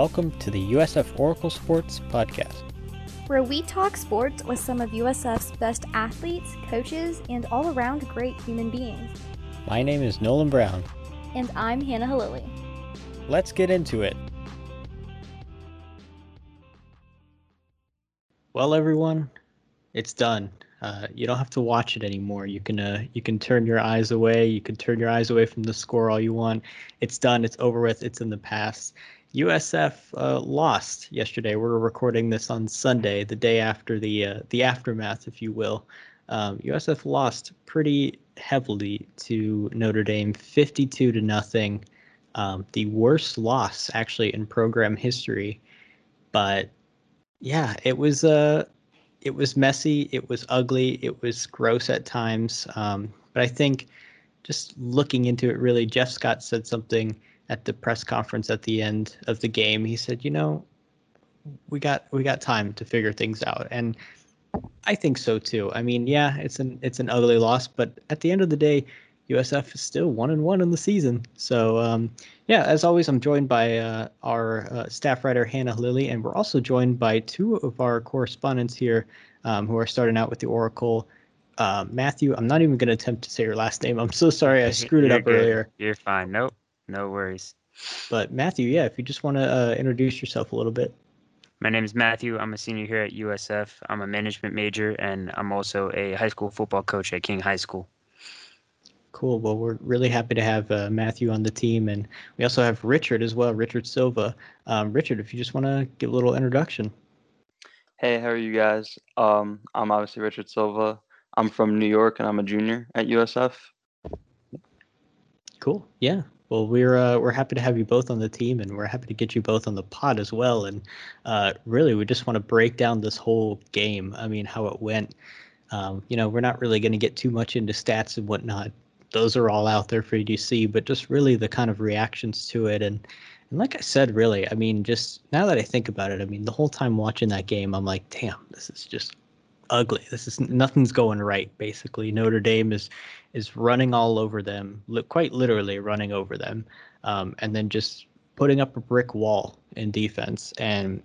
welcome to the USF Oracle Sports Podcast, where we talk sports with some of USF's best athletes, coaches, and all around great human beings. My name is Nolan Brown. And I'm Hannah Halili. Let's get into it. Well, everyone, it's done. Uh, you don't have to watch it anymore. You can uh, you can turn your eyes away. You can turn your eyes away from the score all you want. It's done. It's over with. It's in the past. USF uh, lost yesterday. We're recording this on Sunday, the day after the uh, the aftermath, if you will. Um, USF lost pretty heavily to Notre Dame, 52 to nothing. Um, the worst loss actually in program history. But yeah, it was uh it was messy, it was ugly, it was gross at times. Um, but I think just looking into it, really, Jeff Scott said something at the press conference at the end of the game. He said, "You know, we got we got time to figure things out," and I think so too. I mean, yeah, it's an it's an ugly loss, but at the end of the day, USF is still one and one in the season. So um, yeah, as always, I'm joined by uh, our uh, staff writer Hannah Lilly, and we're also joined by two of our correspondents here um, who are starting out with the Oracle. Uh, Matthew, I'm not even going to attempt to say your last name. I'm so sorry I screwed it up good. earlier. You're fine. Nope, no worries. But Matthew, yeah, if you just want to uh, introduce yourself a little bit. My name is Matthew. I'm a senior here at USF. I'm a management major, and I'm also a high school football coach at King High School. Cool. Well, we're really happy to have uh, Matthew on the team, and we also have Richard as well, Richard Silva. Um, Richard, if you just want to give a little introduction. Hey, how are you guys? Um, I'm obviously Richard Silva. I'm from New York, and I'm a junior at USF. Cool. Yeah. Well, we're uh, we're happy to have you both on the team, and we're happy to get you both on the pod as well. And uh, really, we just want to break down this whole game. I mean, how it went. Um, you know, we're not really going to get too much into stats and whatnot those are all out there for you to see, but just really the kind of reactions to it. And, and like I said, really, I mean, just now that I think about it, I mean, the whole time watching that game, I'm like, damn, this is just ugly. This is nothing's going right. Basically, Notre Dame is is running all over them, li- quite literally running over them, um, and then just putting up a brick wall in defense. And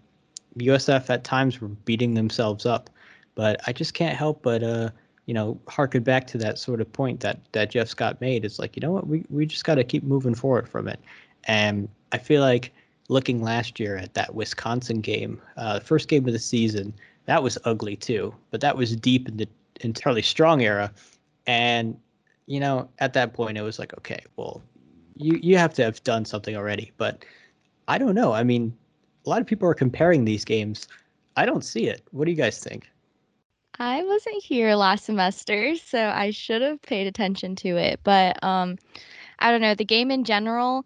USF at times were beating themselves up, but I just can't help but uh, you know, harken back to that sort of point that that Jeff Scott made. It's like, you know what, we we just got to keep moving forward from it. And I feel like looking last year at that Wisconsin game, uh, first game of the season, that was ugly too. But that was deep in the Charlie Strong era, and you know, at that point, it was like, okay, well, you you have to have done something already. But I don't know. I mean, a lot of people are comparing these games. I don't see it. What do you guys think? I wasn't here last semester, so I should have paid attention to it. But um, I don't know. The game in general,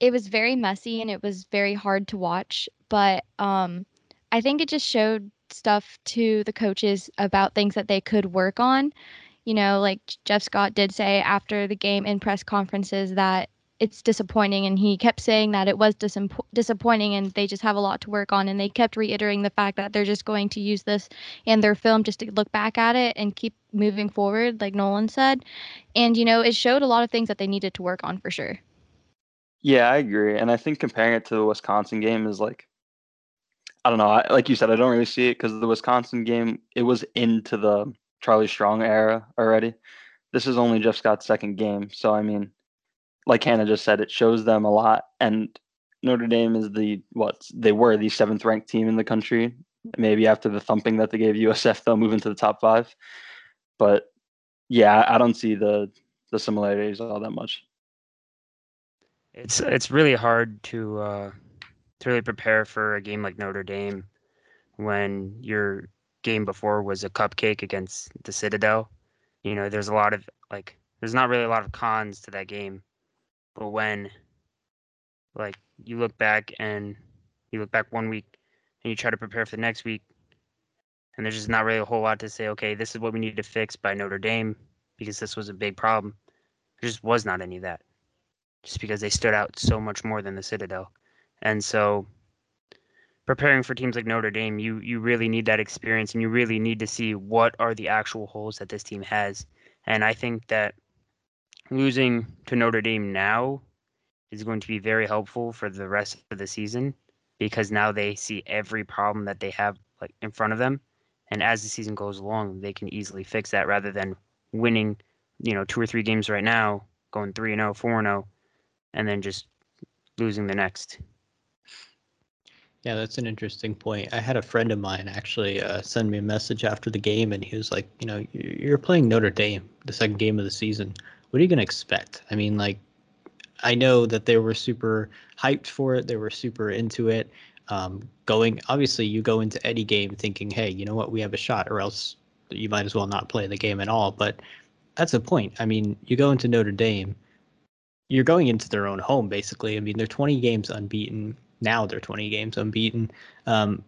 it was very messy and it was very hard to watch. But um, I think it just showed stuff to the coaches about things that they could work on. You know, like Jeff Scott did say after the game in press conferences that it's disappointing and he kept saying that it was dis- disappointing and they just have a lot to work on and they kept reiterating the fact that they're just going to use this and their film just to look back at it and keep moving forward like nolan said and you know it showed a lot of things that they needed to work on for sure yeah i agree and i think comparing it to the wisconsin game is like i don't know I, like you said i don't really see it because the wisconsin game it was into the charlie strong era already this is only jeff scott's second game so i mean like Hannah just said, it shows them a lot. And Notre Dame is the what they were the seventh ranked team in the country. Maybe after the thumping that they gave USF, they'll move into the top five. But yeah, I don't see the the similarities all that much. It's it's really hard to uh, to really prepare for a game like Notre Dame when your game before was a cupcake against the Citadel. You know, there's a lot of like there's not really a lot of cons to that game but when like you look back and you look back one week and you try to prepare for the next week and there's just not really a whole lot to say okay this is what we need to fix by notre dame because this was a big problem there just was not any of that just because they stood out so much more than the citadel and so preparing for teams like notre dame you you really need that experience and you really need to see what are the actual holes that this team has. And i think that losing to Notre Dame now is going to be very helpful for the rest of the season because now they see every problem that they have like in front of them. And as the season goes along they can easily fix that rather than winning you know two or three games right now going 3 and 0 4 and 0 and then just losing the next yeah, that's an interesting point. I had a friend of mine actually uh, send me a message after the game, and he was like, "You know, you're playing Notre Dame, the second game of the season. What are you going to expect? I mean, like, I know that they were super hyped for it. They were super into it. Um, going, obviously, you go into any game thinking, hey, you know what, we have a shot, or else you might as well not play the game at all. But that's the point. I mean, you go into Notre Dame, you're going into their own home, basically. I mean, they're 20 games unbeaten now they're 20 games unbeaten. Um,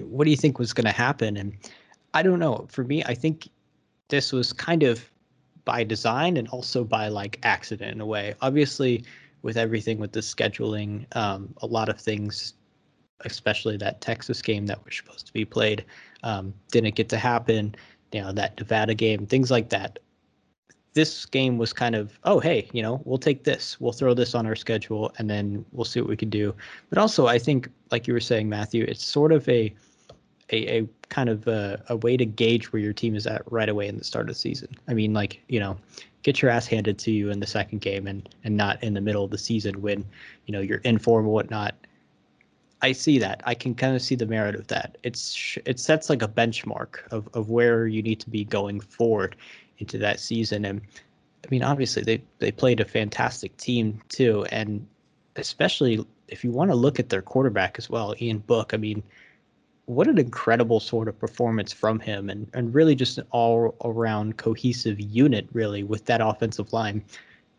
what do you think was going to happen? And I don't know. For me, I think this was kind of by design and also by like accident in a way. Obviously, with everything with the scheduling, um, a lot of things, especially that Texas game that was supposed to be played, um, didn't get to happen. You know, that Nevada game, things like that this game was kind of, oh, hey, you know, we'll take this, we'll throw this on our schedule, and then we'll see what we can do. But also, I think, like you were saying, Matthew, it's sort of a a, a kind of a, a way to gauge where your team is at right away in the start of the season. I mean, like, you know, get your ass handed to you in the second game and and not in the middle of the season when, you know, you're in form whatnot. I see that. I can kind of see the merit of that. It's it sets like a benchmark of, of where you need to be going forward into that season. And I mean, obviously they they played a fantastic team too, and especially if you want to look at their quarterback as well, Ian Book. I mean, what an incredible sort of performance from him, and and really just an all around cohesive unit really with that offensive line.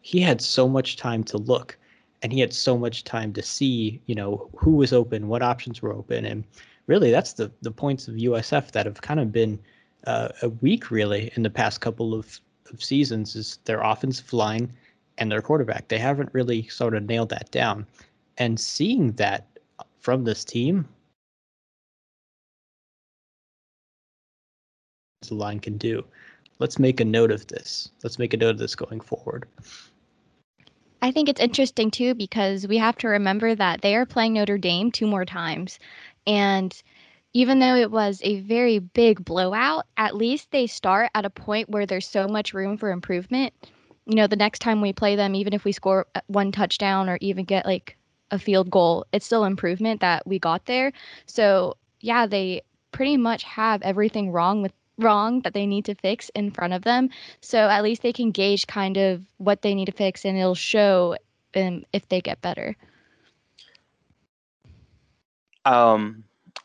He had so much time to look, and he had so much time to see, you know, who was open, what options were open, and really that's the the points of USF that have kind of been uh, a week really in the past couple of, of seasons is their offensive line and their quarterback. They haven't really sort of nailed that down. And seeing that from this team, the line can do. Let's make a note of this. Let's make a note of this going forward. I think it's interesting too because we have to remember that they are playing Notre Dame two more times. And even though it was a very big blowout, at least they start at a point where there's so much room for improvement. You know, the next time we play them, even if we score uh, one touchdown or even get like a field goal, it's still improvement that we got there. So, yeah, they pretty much have everything wrong with wrong that they need to fix in front of them. So, at least they can gauge kind of what they need to fix and it'll show um, if they get better. Um,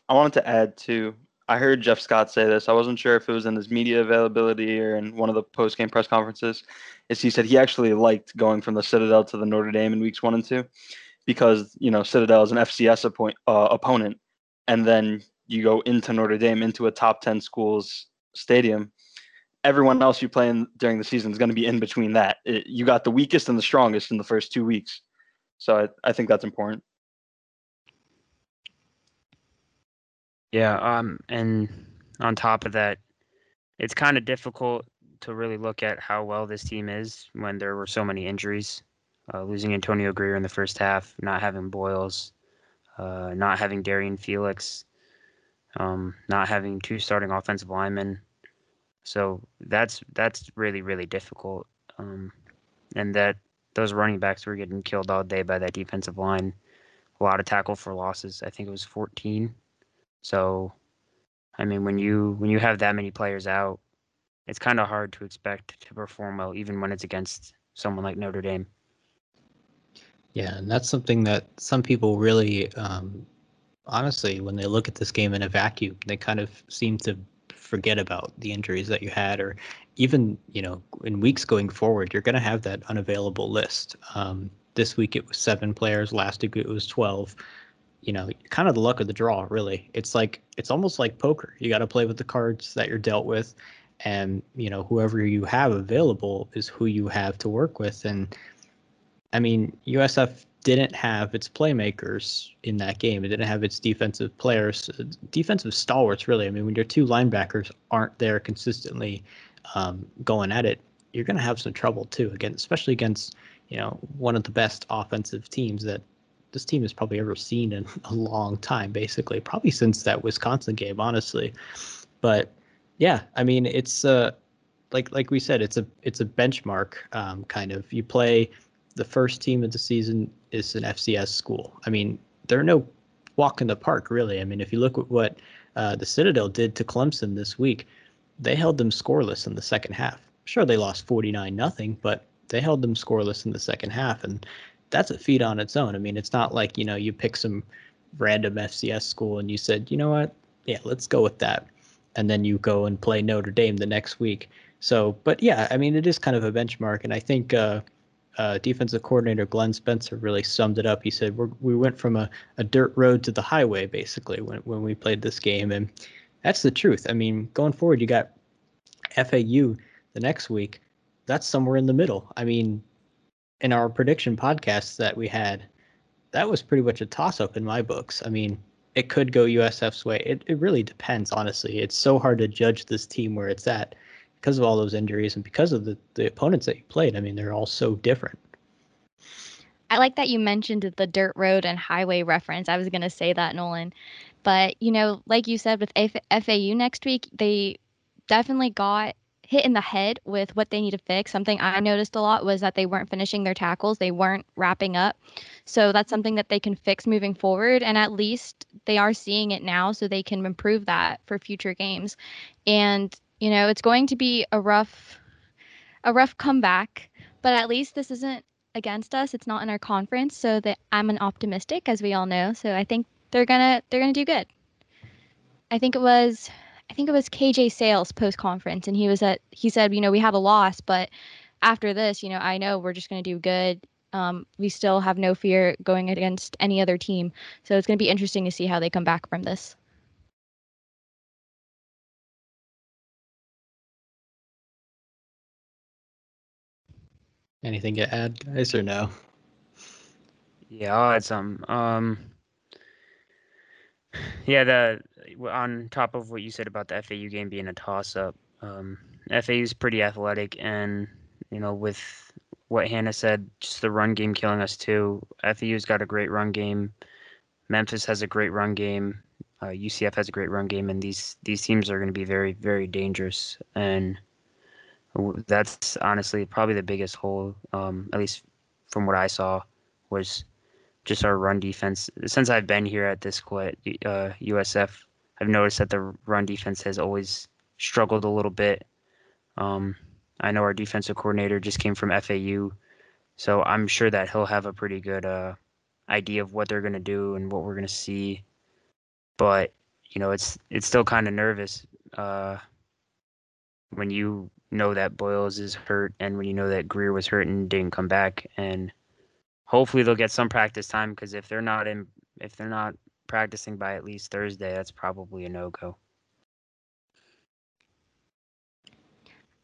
I wanted to add to. I heard Jeff Scott say this. I wasn't sure if it was in his media availability or in one of the post game press conferences. Is he said he actually liked going from the Citadel to the Notre Dame in weeks one and two, because you know Citadel is an FCS appoint, uh, opponent, and then you go into Notre Dame into a top ten schools stadium. Everyone else you play in during the season is going to be in between that. It, you got the weakest and the strongest in the first two weeks, so I, I think that's important. Yeah, um, and on top of that, it's kind of difficult to really look at how well this team is when there were so many injuries. Uh, losing Antonio Grier in the first half, not having Boyles, uh, not having Darian Felix, um, not having two starting offensive linemen. So that's that's really really difficult. Um, and that those running backs were getting killed all day by that defensive line. A lot of tackle for losses. I think it was 14 so, I mean, when you when you have that many players out, it's kind of hard to expect to perform well, even when it's against someone like Notre Dame. Yeah, and that's something that some people really, um, honestly, when they look at this game in a vacuum, they kind of seem to forget about the injuries that you had, or even you know, in weeks going forward, you're going to have that unavailable list. Um, this week it was seven players. Last week it was twelve you know, kind of the luck of the draw, really. It's like it's almost like poker. You got to play with the cards that you're dealt with, and you know, whoever you have available is who you have to work with. And I mean, USF didn't have its playmakers in that game. It didn't have its defensive players, defensive stalwarts, really. I mean, when your two linebackers aren't there consistently um, going at it, you're going to have some trouble too. Again, especially against you know, one of the best offensive teams that this team has probably ever seen in a long time, basically, probably since that Wisconsin game, honestly. But yeah, I mean, it's uh, like like we said, it's a it's a benchmark um, kind of. You play the first team of the season is an FCS school. I mean, there are no walk in the park, really. I mean, if you look at what uh, the Citadel did to Clemson this week, they held them scoreless in the second half. Sure, they lost 49 nothing, but they held them scoreless in the second half, and that's a feat on its own. I mean, it's not like you know you pick some random FCS school and you said, you know what, yeah, let's go with that, and then you go and play Notre Dame the next week. So, but yeah, I mean, it is kind of a benchmark, and I think uh, uh, defensive coordinator Glenn Spencer really summed it up. He said we we went from a, a dirt road to the highway basically when when we played this game, and that's the truth. I mean, going forward, you got FAU the next week. That's somewhere in the middle. I mean, in our prediction podcasts that we had, that was pretty much a toss up in my books. I mean, it could go USF's way. It it really depends, honestly. It's so hard to judge this team where it's at because of all those injuries and because of the, the opponents that you played. I mean, they're all so different. I like that you mentioned the dirt road and highway reference. I was going to say that, Nolan. But, you know, like you said with FAU next week, they definitely got hit in the head with what they need to fix. Something I noticed a lot was that they weren't finishing their tackles, they weren't wrapping up. So that's something that they can fix moving forward. And at least they are seeing it now, so they can improve that for future games. And you know, it's going to be a rough a rough comeback, but at least this isn't against us. It's not in our conference, so that I'm an optimistic as we all know. So I think they're to they're to do good. I think it was I think it was KJ Sails post conference and he was at he said, you know, we had a loss, but after this, you know, I know we're just going to do good. Um, we still have no fear going against any other team. So it's going to be interesting to see how they come back from this. Anything to add, guys, or no? Yeah, I'll add some. Um, yeah, the on top of what you said about the FAU game being a toss-up, um, FAU is pretty athletic, and you know, with what Hannah said, just the run game killing us too. FAU's got a great run game. Memphis has a great run game. Uh, UCF has a great run game, and these these teams are going to be very very dangerous. And that's honestly probably the biggest hole, um, at least from what I saw, was just our run defense. Since I've been here at this school uh, USF, I've noticed that the run defense has always struggled a little bit. Um, I know our defensive coordinator just came from FAU, so I'm sure that he'll have a pretty good uh, idea of what they're going to do and what we're going to see. But you know, it's it's still kind of nervous uh, when you know that Boyles is hurt and when you know that Grier was hurt and didn't come back and hopefully they'll get some practice time because if they're not in if they're not practicing by at least Thursday, that's probably a no go.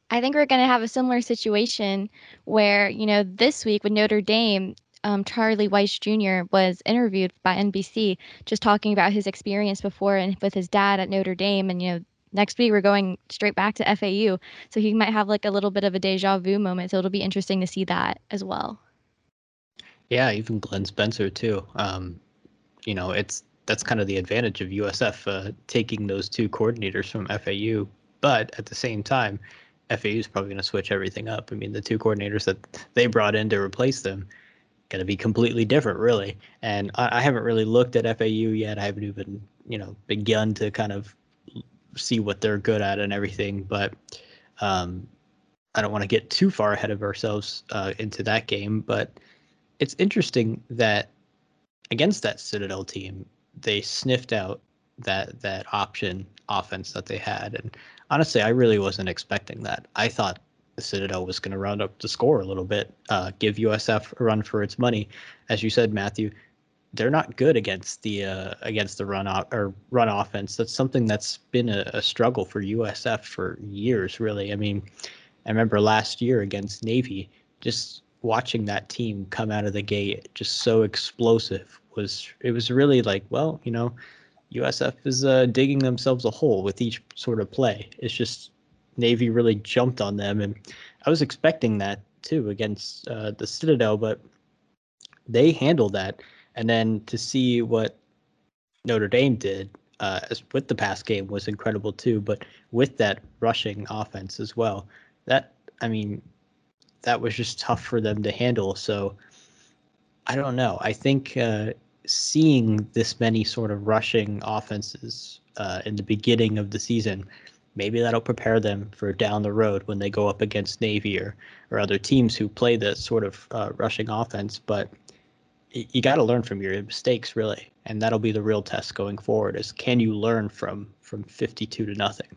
I think we're going to have a similar situation where, you know, this week with Notre Dame, um, Charlie Weis Jr. was interviewed by NBC just talking about his experience before and with his dad at Notre Dame. And, you know, next week we're going straight back to FAU. So he might have like a little bit of a deja vu moment. So it'll be interesting to see that as well. Yeah, even Glenn Spencer too. Um, you know, it's that's kind of the advantage of USF uh, taking those two coordinators from FAU. But at the same time, FAU is probably going to switch everything up. I mean, the two coordinators that they brought in to replace them going to be completely different, really. And I, I haven't really looked at FAU yet. I haven't even, you know, begun to kind of see what they're good at and everything. But um, I don't want to get too far ahead of ourselves uh, into that game. But it's interesting that against that Citadel team, they sniffed out that that option offense that they had, and honestly, I really wasn't expecting that. I thought the Citadel was going to round up the score a little bit, uh, give USF a run for its money, as you said, Matthew they're not good against the uh, against the run off or run offense. That's something that's been a, a, struggle for USF for years, really. I mean, I remember last year against Navy, just watching that team come out of the gate, just so explosive was it was really like, well, you know, USF is uh, digging themselves a hole with each sort of play. It's just Navy really jumped on them, and I was expecting that too against uh, the Citadel, but they handled that. And then to see what Notre Dame did uh, with the pass game was incredible too. But with that rushing offense as well, that I mean, that was just tough for them to handle. So I don't know. I think uh, seeing this many sort of rushing offenses uh, in the beginning of the season, maybe that'll prepare them for down the road when they go up against Navy or, or other teams who play this sort of uh, rushing offense. But you got to learn from your mistakes, really, and that'll be the real test going forward: is can you learn from from 52 to nothing?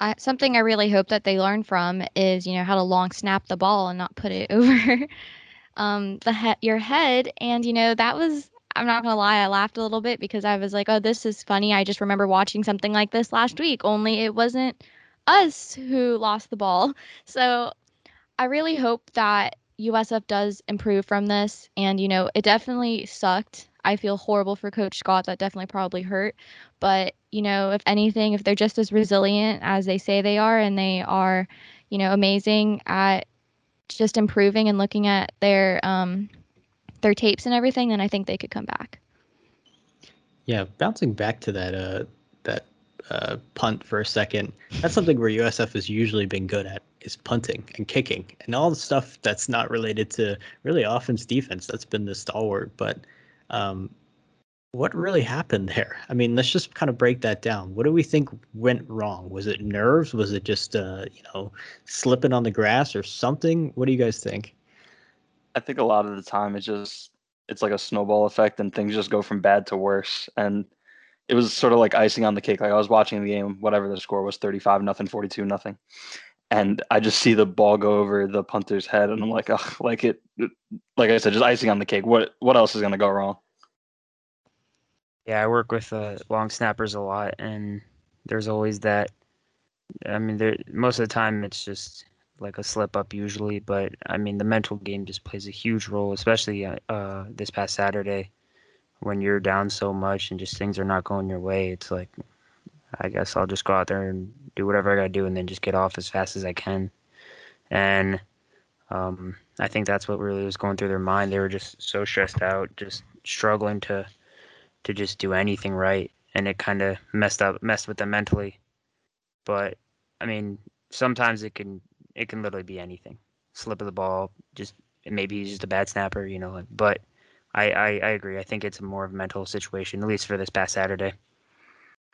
I, something I really hope that they learn from is, you know, how to long snap the ball and not put it over um, the he- your head. And you know, that was I'm not gonna lie, I laughed a little bit because I was like, oh, this is funny. I just remember watching something like this last week. Only it wasn't us who lost the ball. So I really hope that USF does improve from this. And you know, it definitely sucked I feel horrible for Coach Scott. That definitely probably hurt. But, you know, if anything, if they're just as resilient as they say they are and they are, you know, amazing at just improving and looking at their um their tapes and everything, then I think they could come back. Yeah, bouncing back to that uh that uh, punt for a second. That's something where USF has usually been good at is punting and kicking and all the stuff that's not related to really offense defense. That's been the stalwart, but um, what really happened there? I mean, let's just kind of break that down. What do we think went wrong? Was it nerves? Was it just uh, you know slipping on the grass or something? What do you guys think? I think a lot of the time it's just it's like a snowball effect and things just go from bad to worse. And it was sort of like icing on the cake. Like I was watching the game, whatever the score was, 35 nothing, 42 nothing. And I just see the ball go over the punter's head and I'm like, oh, like it like I said, just icing on the cake. What what else is going to go wrong? Yeah, I work with uh, long snappers a lot, and there's always that. I mean, there most of the time it's just like a slip up usually, but I mean the mental game just plays a huge role, especially uh, uh, this past Saturday when you're down so much and just things are not going your way. It's like I guess I'll just go out there and do whatever I got to do, and then just get off as fast as I can. And um, I think that's what really was going through their mind. They were just so stressed out, just struggling to to just do anything right, and it kind of messed up, messed with them mentally. But I mean, sometimes it can it can literally be anything. Slip of the ball, just maybe he's just a bad snapper, you know. But I, I I agree. I think it's more of a mental situation, at least for this past Saturday.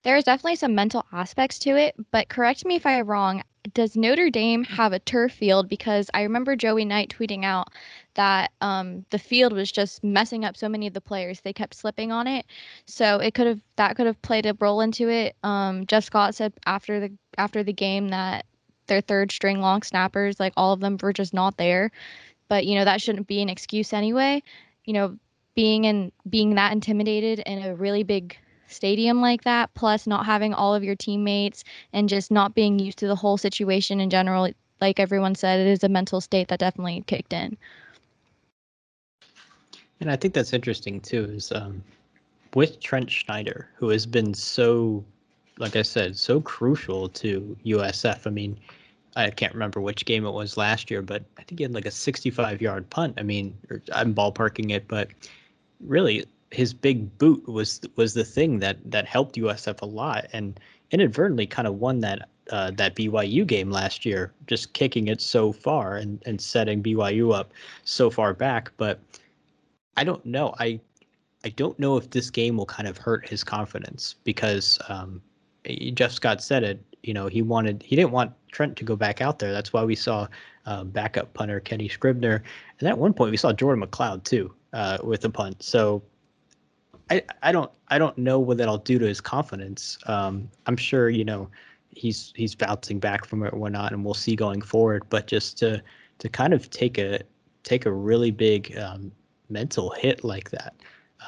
There is definitely some mental aspects to it, but correct me if I'm wrong does Notre Dame have a turf field? Because I remember Joey Knight tweeting out that um, the field was just messing up so many of the players. They kept slipping on it, so it could have that could have played a role into it. Um, Jeff Scott said after the after the game that their third string long snappers, like all of them, were just not there. But you know that shouldn't be an excuse anyway. You know, being and being that intimidated in a really big stadium like that, plus not having all of your teammates and just not being used to the whole situation in general, like everyone said, it is a mental state that definitely kicked in. And I think that's interesting too, is um, with Trent Schneider, who has been so, like I said, so crucial to USF. I mean, I can't remember which game it was last year, but I think he had like a 65 yard punt. I mean, I'm ballparking it, but really his big boot was was the thing that that helped USF a lot and inadvertently kind of won that uh, that BYU game last year, just kicking it so far and and setting BYU up so far back. But I don't know. I I don't know if this game will kind of hurt his confidence because um, Jeff Scott said it. You know, he wanted he didn't want Trent to go back out there. That's why we saw uh, backup punter Kenny Scribner, and at one point we saw Jordan McCloud too uh, with a punt. So I, I don't I don't know what that'll do to his confidence. Um, I'm sure you know he's he's bouncing back from it or whatnot, and we'll see going forward. But just to to kind of take a take a really big um, mental hit like that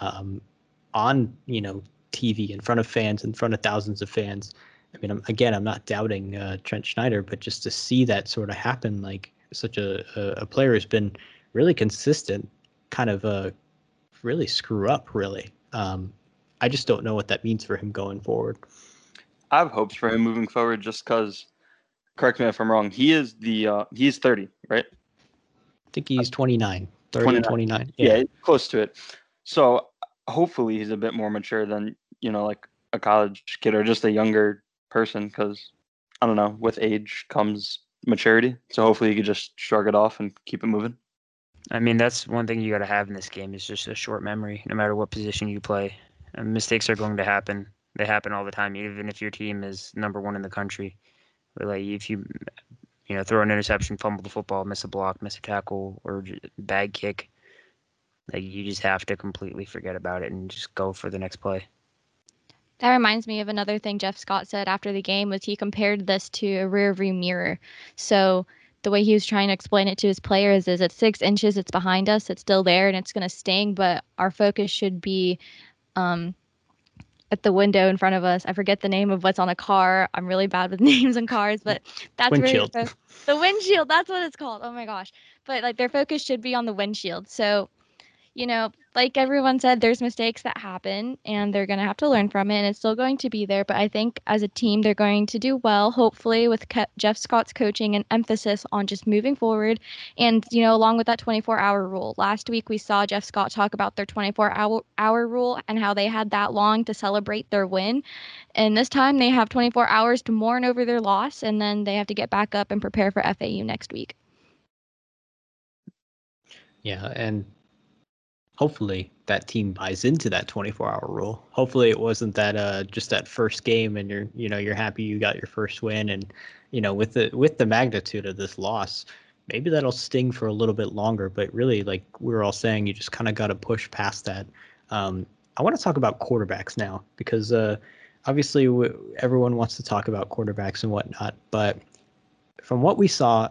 um, on you know TV in front of fans, in front of thousands of fans. I mean, I'm, again, I'm not doubting uh, Trent Schneider, but just to see that sort of happen, like such a, a, a player has been really consistent, kind of uh, really screw up, really. Um, I just don't know what that means for him going forward. I have hopes for him moving forward, just because. Correct me if I'm wrong. He is the uh, he's 30, right? I think he's 29, 30, 29. 29. Yeah. close to it. So hopefully he's a bit more mature than you know, like a college kid or just a younger person, because I don't know, with age comes maturity. So hopefully he could just shrug it off and keep it moving. I mean, that's one thing you got to have in this game is just a short memory, no matter what position you play. And mistakes are going to happen. They happen all the time, even if your team is number one in the country. But like if you, you know, throw an interception, fumble the football, miss a block, miss a tackle, or bad kick, like you just have to completely forget about it and just go for the next play. That reminds me of another thing Jeff Scott said after the game was he compared this to a rear view mirror. So the way he was trying to explain it to his players is at six inches, it's behind us, it's still there, and it's going to sting, but our focus should be um, at the window in front of us. I forget the name of what's on a car. I'm really bad with names and cars, but that's windshield. Really the windshield. That's what it's called. Oh my gosh! But like their focus should be on the windshield. So you know, like everyone said, there's mistakes that happen and they're going to have to learn from it and it's still going to be there. But I think as a team, they're going to do well, hopefully, with Jeff Scott's coaching and emphasis on just moving forward. And, you know, along with that 24 hour rule. Last week, we saw Jeff Scott talk about their 24 hour, hour rule and how they had that long to celebrate their win. And this time, they have 24 hours to mourn over their loss and then they have to get back up and prepare for FAU next week. Yeah, and hopefully that team buys into that 24 hour rule. Hopefully it wasn't that uh just that first game and you're you know you're happy you got your first win and you know with the with the magnitude of this loss maybe that'll sting for a little bit longer but really like we were all saying you just kind of got to push past that. Um I want to talk about quarterbacks now because uh obviously everyone wants to talk about quarterbacks and whatnot but from what we saw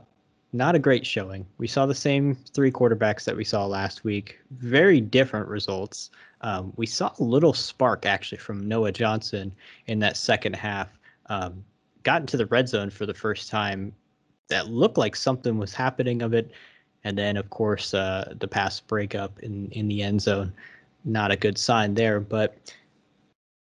not a great showing. We saw the same three quarterbacks that we saw last week. Very different results. Um, we saw a little spark actually from Noah Johnson in that second half. Um, got into the red zone for the first time. That looked like something was happening of it, and then of course uh, the pass breakup in in the end zone. Not a good sign there. But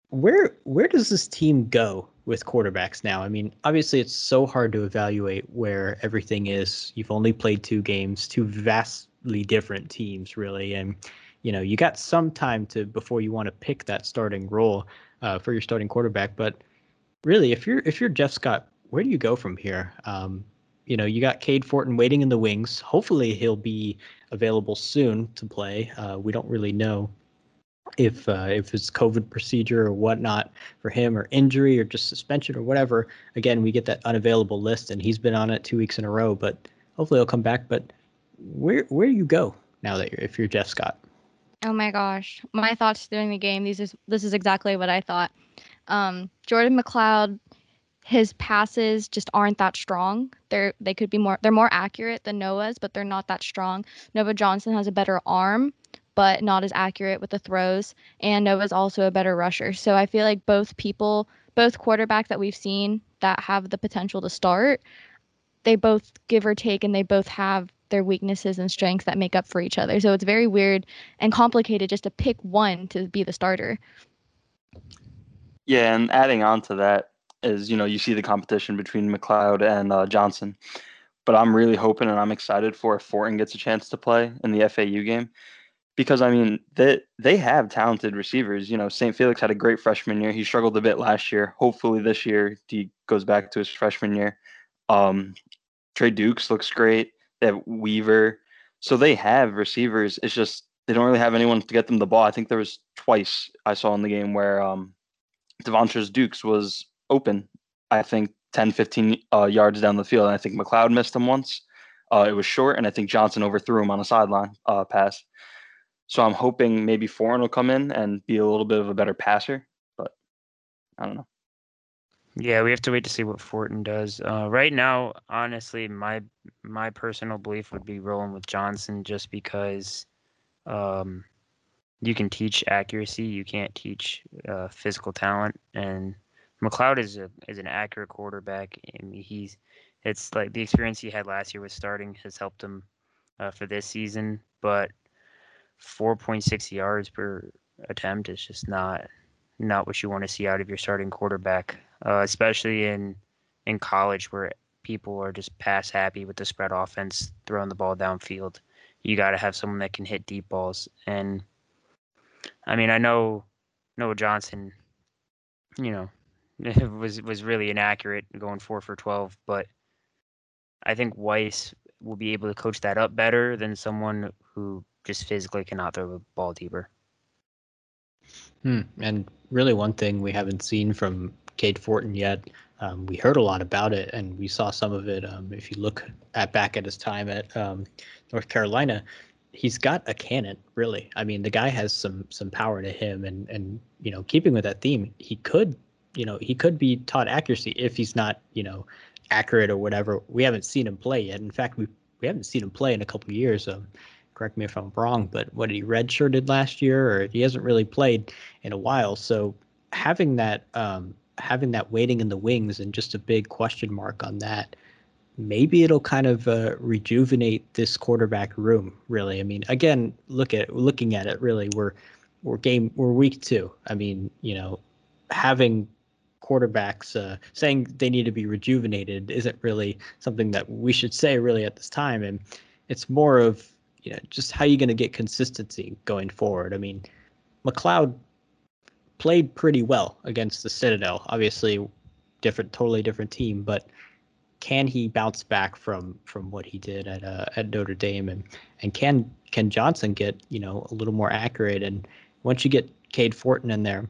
where where does this team go with quarterbacks now. I mean, obviously, it's so hard to evaluate where everything is. You've only played two games, two vastly different teams, really, and you know you got some time to before you want to pick that starting role uh, for your starting quarterback. But really, if you're if you're Jeff Scott, where do you go from here? Um, you know, you got Cade Fortin waiting in the wings. Hopefully, he'll be available soon to play. Uh, we don't really know if uh, if it's COVID procedure or whatnot for him, or injury, or just suspension or whatever. Again, we get that unavailable list, and he's been on it two weeks in a row. But hopefully, he'll come back. But where where do you go now that you're if you're Jeff Scott? Oh my gosh, my thoughts during the game. These is this is exactly what I thought. Um, Jordan McCloud, his passes just aren't that strong. They're they could be more they're more accurate than Noah's, but they're not that strong. Noah Johnson has a better arm, but not as accurate with the throws. And Noah's also a better rusher. So I feel like both people, both quarterbacks that we've seen that have the potential to start, they both give or take and they both have their weaknesses and strengths that make up for each other. So it's very weird and complicated just to pick one to be the starter. Yeah, and adding on to that is, you know, you see the competition between McCloud and uh, Johnson. But I'm really hoping and I'm excited for if Fortin gets a chance to play in the FAU game because I mean they they have talented receivers. You know, St. Felix had a great freshman year. He struggled a bit last year. Hopefully this year he goes back to his freshman year. Um, Trey Dukes looks great. They have Weaver, so they have receivers. It's just they don't really have anyone to get them the ball. I think there was twice I saw in the game where um, Dukes was open. I think 10, 15 uh, yards down the field. And I think McCloud missed him once. Uh, it was short, and I think Johnson overthrew him on a sideline uh, pass. So I'm hoping maybe Fortin will come in and be a little bit of a better passer, but I don't know. Yeah, we have to wait to see what Fortin does. Uh, right now, honestly, my my personal belief would be rolling with Johnson just because um, you can teach accuracy, you can't teach uh, physical talent, and McCloud is a is an accurate quarterback. Mean, he's it's like the experience he had last year with starting has helped him uh, for this season, but 4.6 yards per attempt is just not not what you want to see out of your starting quarterback, uh, especially in in college where people are just pass happy with the spread offense, throwing the ball downfield. You got to have someone that can hit deep balls. And I mean, I know Noah Johnson, you know, was was really inaccurate going four for twelve, but I think Weis will be able to coach that up better than someone who just physically cannot throw the ball deeper. Hmm. And really, one thing we haven't seen from Cade Fortin yet, um, we heard a lot about it, and we saw some of it. Um, if you look at back at his time at um, North Carolina, he's got a cannon. Really, I mean, the guy has some some power to him, and and you know, keeping with that theme, he could, you know, he could be taught accuracy if he's not, you know, accurate or whatever. We haven't seen him play yet. In fact, we we haven't seen him play in a couple of years. Um, correct me if I'm wrong, but what he redshirted last year, or he hasn't really played in a while. So having that um, having that waiting in the wings and just a big question mark on that, maybe it'll kind of uh, rejuvenate this quarterback room. Really, I mean, again, look at looking at it. Really, we're we're game we're week two. I mean, you know, having quarterbacks uh, saying they need to be rejuvenated isn't really something that we should say really at this time and it's more of you know just how are you going to get consistency going forward. I mean McCloud played pretty well against the citadel obviously different totally different team but can he bounce back from from what he did at uh, at Notre Dame? And and can can Johnson get you know a little more accurate? And once you get Cade Fortin in there,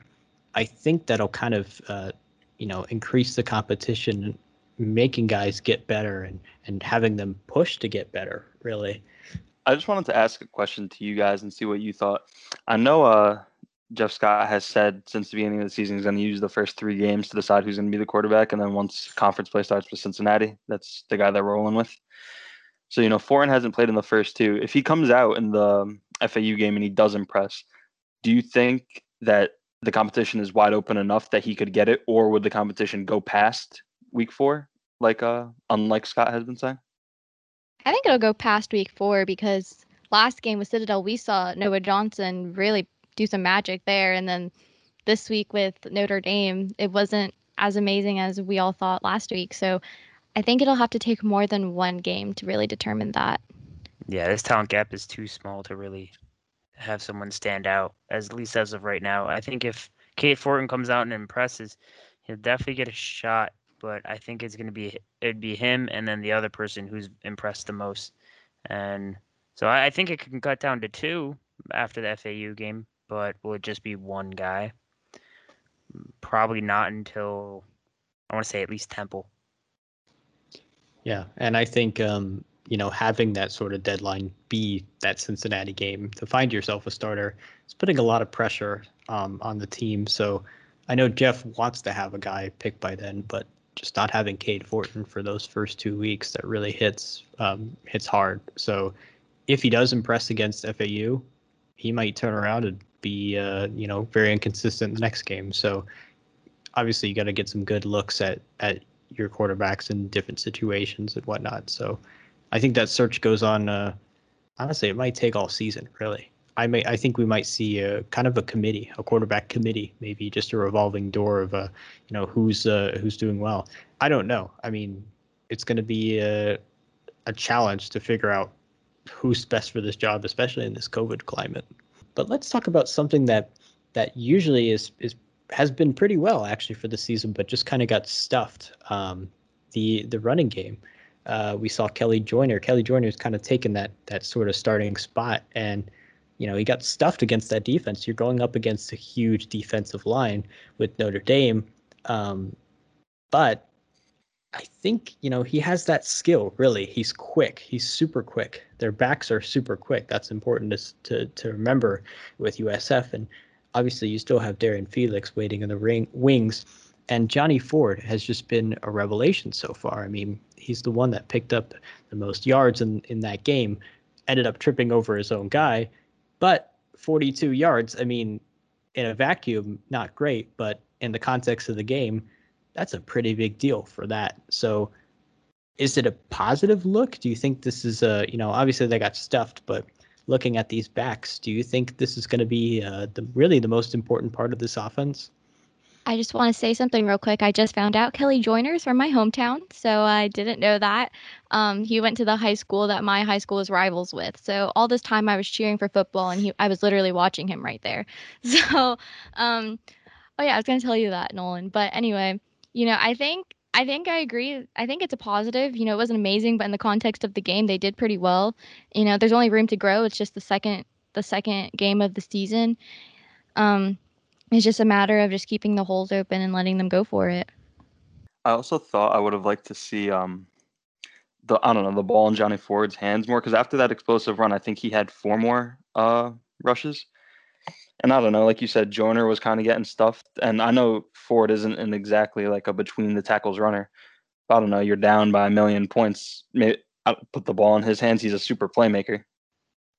I think that'll kind of uh, you know increase the competition making guys get better and and having them push to get better really i just wanted to ask a question to you guys and see what you thought. I know uh jeff scott has said since the beginning of the season he's going to use the first three games to decide who's going to be the quarterback and then once conference play starts with cincinnati that's the guy they're rolling with. So you know Fortin hasn't played in the first two. If he comes out in the fau game and he does impress do you think that the competition is wide open enough that he could get it, or would the competition go past week four, like uh, unlike Scott has been saying? I think it'll go past week four because last game with Citadel, we saw Noah Johnson really do some magic there, and then this week with Notre Dame, it wasn't as amazing as we all thought last week. So I think it'll have to take more than one game to really determine that. Yeah, this talent gap is too small to really have someone stand out, as at least as of right now. I think if Cade Fortin comes out and impresses, he'll definitely get a shot. But I think it's going to be it'd be him and then the other person who's impressed the most. And so I, I think it can cut down to two after the FAU game, but will it just be one guy? Probably not until I want to say at least Temple. Yeah, and I think um, you know, having that sort of deadline be that Cincinnati game to find yourself a starter is putting a lot of pressure um, on the team. So I know Jeff wants to have a guy picked by then, but just not having Cade Fortin for those first two weeks that really hits um, hits hard. So if he does impress against FAU, he might turn around and be uh, you know very inconsistent in the next game. So obviously you got to get some good looks at at your quarterbacks in different situations and whatnot. So I think that search goes on. Uh, honestly, it might take all season. Really, I may. I think we might see a kind of a committee, a quarterback committee, maybe just a revolving door of, uh, you know, who's uh, who's doing well. I don't know. I mean, it's going to be a, a challenge to figure out who's best for this job, especially in this COVID climate. But let's talk about something that that usually is is has been pretty well actually for the season, but just kind of got stuffed. Um, the the running game uh, we saw Kelly Joyner. Kelly Joyner's kind of taken that that sort of starting spot, and you know he got stuffed against that defense. You're going up against a huge defensive line with Notre Dame, um, but I think you know he has that skill. Really, he's quick. He's super quick. Their backs are super quick. That's important to to, to remember with USF, and obviously you still have Darrion Felix waiting in the ring wings and Johnny Ford has just been a revelation so far. I mean, he's the one that picked up the most yards in, in that game, ended up tripping over his own guy, but 42 yards, I mean, in a vacuum, not great, but in the context of the game, that's a pretty big deal for that. So is it a positive look? Do you think this is a, you know, obviously they got stuffed, but looking at these backs, do you think this is going to be uh, the really the most important part of this offense? I just want to say something real quick. I just found out Kelly Joyner's from my hometown, so I didn't know that. Um, he went to the high school that my high school is rivals with. So all this time I was cheering for football, and he, I was literally watching him right there. So, um, oh yeah, I was gonna tell you that, Nolan. But anyway, you know, I think I think I agree. I think it's a positive. You know, it wasn't amazing, but in the context of the game, they did pretty well. You know, there's only room to grow. It's just the second the second game of the season. Um, it's just a matter of just keeping the holes open and letting them go for it. I also thought I would have liked to see um the I don't know the ball in Johnny Ford's hands more because after that explosive run, I think he had four more uh rushes. And I don't know, like you said, Joiner was kind of getting stuffed, and I know Ford isn't an exactly like a between the tackles runner. But I don't know, you're down by a million points. Maybe put the ball in his hands. He's a super playmaker.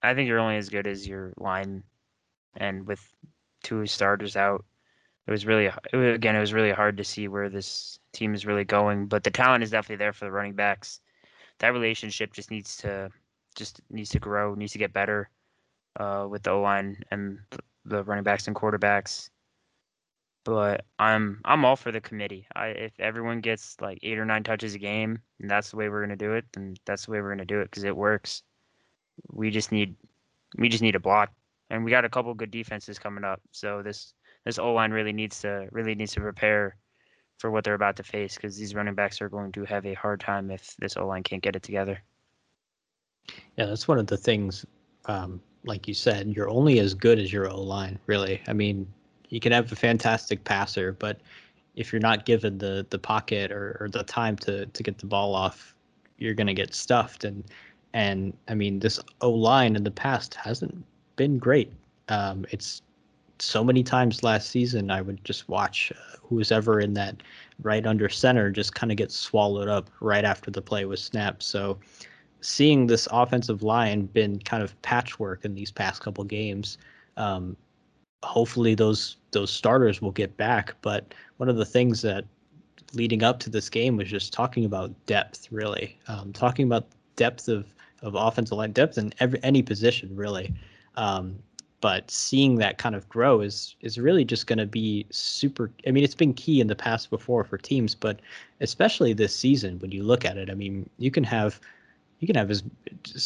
I think you're only as good as your line, and with two starters out, it was really it was, again it was really hard to see where this team is really going. But the talent is definitely there for the running backs. That relationship just needs to just needs to grow, needs to get better uh, with the O line and the running backs and quarterbacks. But I'm I'm all for the committee. I if everyone gets like eight or nine touches a game, and that's the way we're gonna do it, then that's the way we're gonna do it because it works. We just need we just need a block and we got a couple good defenses coming up. So this this O line really needs to really needs to prepare for what they're about to face because these running backs are going to have a hard time if this O line can't get it together. Yeah, that's one of the things. Um, like you said, you're only as good as your O line. Really, I mean, you can have a fantastic passer, but if you're not given the the pocket or, or the time to to get the ball off, you're going to get stuffed. And and I mean, this O line in the past hasn't been great. Um, it's so many times last season I would just watch uh, who's ever in that right under center just kind of get swallowed up right after the play was snapped. So seeing this offensive line been kind of patchwork in these past couple games. Um, hopefully those those starters will get back. But one of the things that leading up to this game was just talking about depth, really, um, talking about depth of of offensive line depth in every any position, really. Um, but seeing that kind of grow is is really just going to be super. I mean, it's been key in the past before for teams, but especially this season when you look at it. I mean, you can have you can have as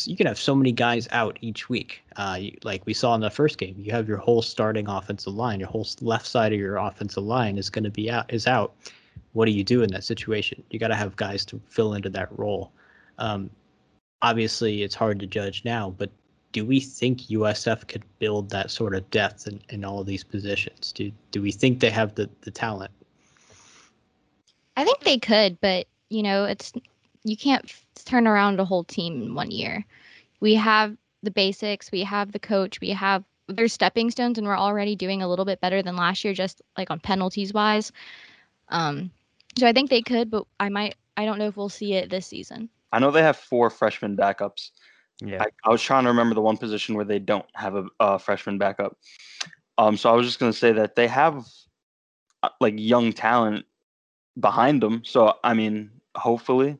you can have so many guys out each week. Uh, like we saw in the first game, you have your whole starting offensive line, your whole left side of your offensive line is going to be out is out. What do you do in that situation? You got to have guys to fill into that role. Um, obviously, it's hard to judge now, but do we think USF could build that sort of depth in, in all of these positions? Do do we think they have the, the talent? I think they could, but you know, it's you can't turn around a whole team in one year. We have the basics, we have the coach, we have there's stepping stones, and we're already doing a little bit better than last year, just like on penalties wise. Um, so I think they could, but I might. I don't know if we'll see it this season. I know they have four freshman backups. Yeah. I, I was trying to remember the one position where they don't have a, a freshman backup. Um, so I was just going to say that they have uh, like young talent behind them. So I mean, hopefully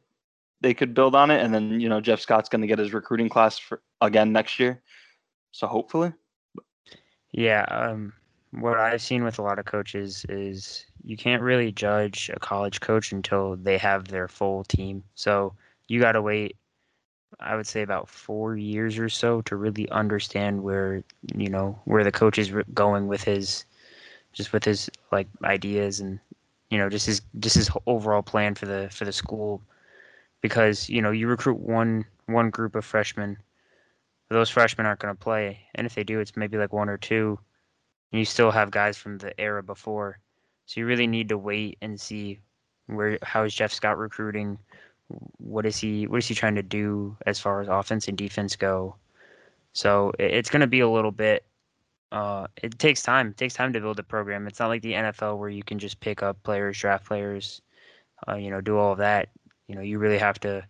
they could build on it, and then you know Jeff Scott's going to get his recruiting class for, again next year. So hopefully. Yeah. Um, what I've seen with a lot of coaches is you can't really judge a college coach until they have their full team. So you got to wait I would say about four years or so to really understand where you know where the coach is going with his just with his like ideas and you know just his just his overall plan for the for the school. Because you know you recruit one one group of freshmen those freshmen aren't going to play. And if they do it's maybe like one or two. And you still have guys from the era before. So you really need to wait and see where how is Jeff Scott recruiting what is he what is he trying to do as far as offense and defense go? So it's going to be a little bit uh, it takes time it takes time to build a program. It's not like the nfl where you can just pick up players draft players uh, you know do all of that. You know you really have to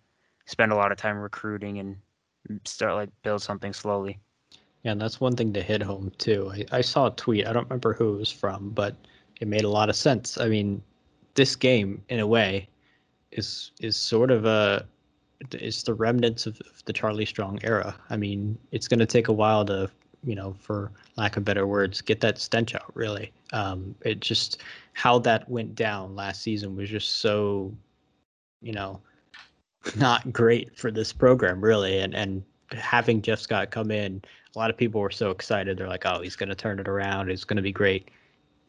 spend a lot of time recruiting and start like build something slowly. Yeah and that's one thing to hit home too. I, I saw a tweet i don't remember who it was from but it made a lot of sense. I mean this game in a way is is sort of a is the remnants of, of the Charlie Strong era. I mean, it's going to take a while to you know, for lack of better words, get that stench out. Really, um, it just how that went down last season was just so, you know, not great for this program, really. And and having Jeff Scott come in, a lot of people were so excited. They're like, oh, he's going to turn it around. It's going to be great.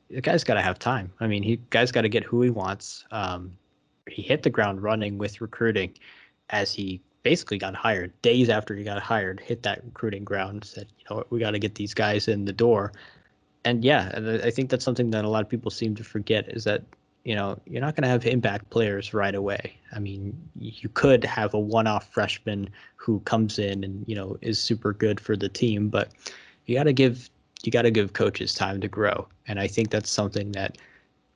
The guy's got to have time. I mean, he guy's got to get who he wants. Um, he hit the ground running with recruiting as he basically got hired days after he got hired hit that recruiting ground said you know we got to get these guys in the door. And yeah i think that's something that a lot of people seem to forget is that you know you're not going to have impact players right away. I mean you could have a one-off freshman who comes in and you know is super good for the team but you got to give you got to give coaches time to grow. And i think that's something that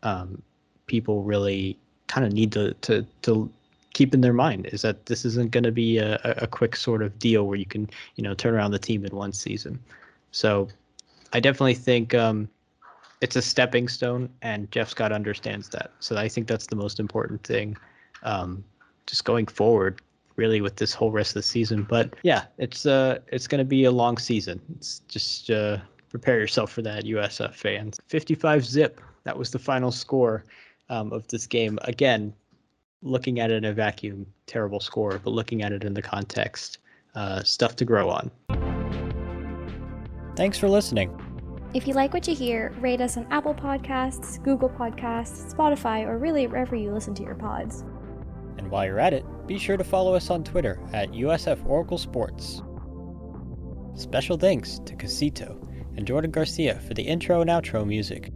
um, people really kind of need to to to keep in their mind is that this isn't going to be a, a quick sort of deal where you can you know turn around the team in one season. So I definitely think um, it's a stepping stone, and Jeff Scott understands that. So I think that's the most important thing, um, just going forward, really with this whole rest of the season. But yeah, it's uh it's going to be a long season. It's just uh, prepare yourself for that, USF fans. 55 zip. That was the final score um, of this game. Again, looking at it in a vacuum, terrible score, but looking at it in the context, uh, stuff to grow on. Thanks for listening. If you like what you hear, rate us on Apple Podcasts, Google Podcasts, Spotify, or really wherever you listen to your pods. And while you're at it, be sure to follow us on Twitter at USF Oracle Sports. Special thanks to Casito and Jordan Garcia for the intro and outro music.